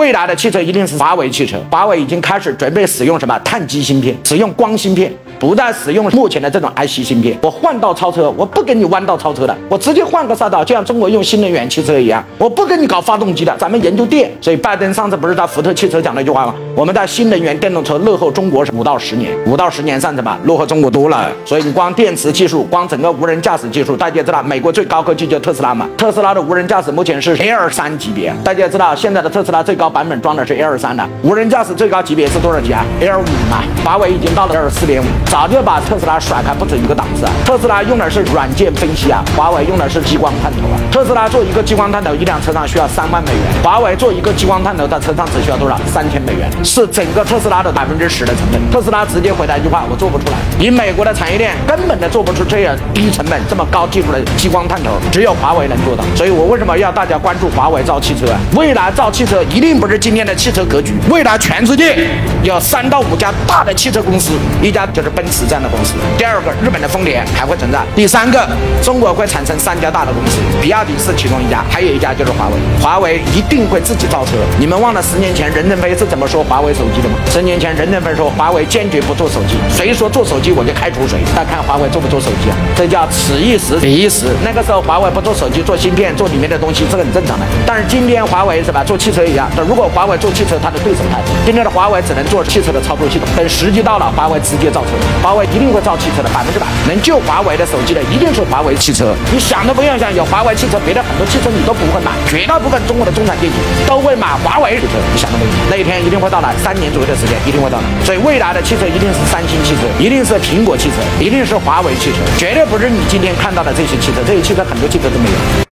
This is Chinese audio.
未来的汽车一定是华为汽车，华为已经开始准备使用什么碳基芯片，使用光芯片，不再使用目前的这种 IC 芯片。我换道超车，我不跟你弯道超车的，我直接换个赛道，就像中国用新能源汽车一样，我不跟你搞发动机的，咱们研究电。所以拜登上次不是在福特汽车讲了一句话吗？我们在新能源电动车落后中国是五到十年，五到十年上什么落后中国多了。所以你光电池技术，光整个无人驾驶技术，大家知道美国最高科技就特斯拉嘛？特斯拉的无人驾驶目前是 L 三级别，大家知道现在的特斯拉最高版本装的是。L 三的无人驾驶最高级别是多少级啊？L 五嘛，华为已经到了 L 四点五，早就把特斯拉甩开不止一个档次啊！特斯拉用的是软件分析啊，华为用的是激光探头啊。特斯拉做一个激光探头，一辆车上需要三万美元，华为做一个激光探头在车上只需要多少？三千美元，是整个特斯拉的百分之十的成本。特斯拉直接回答一句话：我做不出来。以美国的产业链根本的做不出这样低成本、这么高技术的激光探头，只有华为能做到。所以我为什么要大家关注华为造汽车啊？未来造汽车一定并不是今天的汽。车格局，未来全世界有三到五家大的汽车公司，一家就是奔驰这样的公司，第二个日本的丰田还会存在，第三个中国会产生三家大的公司，比亚迪是其中一家，还有一家就是华为，华为一定会自己造车。你们忘了十年前任正非是怎么说华为手机的吗？十年前任正非说华为坚决不做手机，谁说做手机我就开除谁。那看华为做不做手机啊？这叫此一时彼一时。那个时候华为不做手机，做芯片，做里面的东西是很正常的。但是今天华为是吧？做汽车一样，如果华为做汽车，它的对手太多。今天的华为只能做汽车的操作系统，等时机到了，华为直接造车。华为一定会造汽车的，百分之百能救华为的手机的，一定是华为汽车。你想都不用想，有华为汽车，别的很多汽车你都不会买。绝大部分中国的中产阶级都会买华为汽车，你想都没有。那一天一定会到来，三年左右的时间一定会到来。所以未来的汽车一定是三星汽车，一定是苹果汽车，一定是华为汽车，绝对不是你今天看到的这些汽车。这些汽车很多汽车都没有。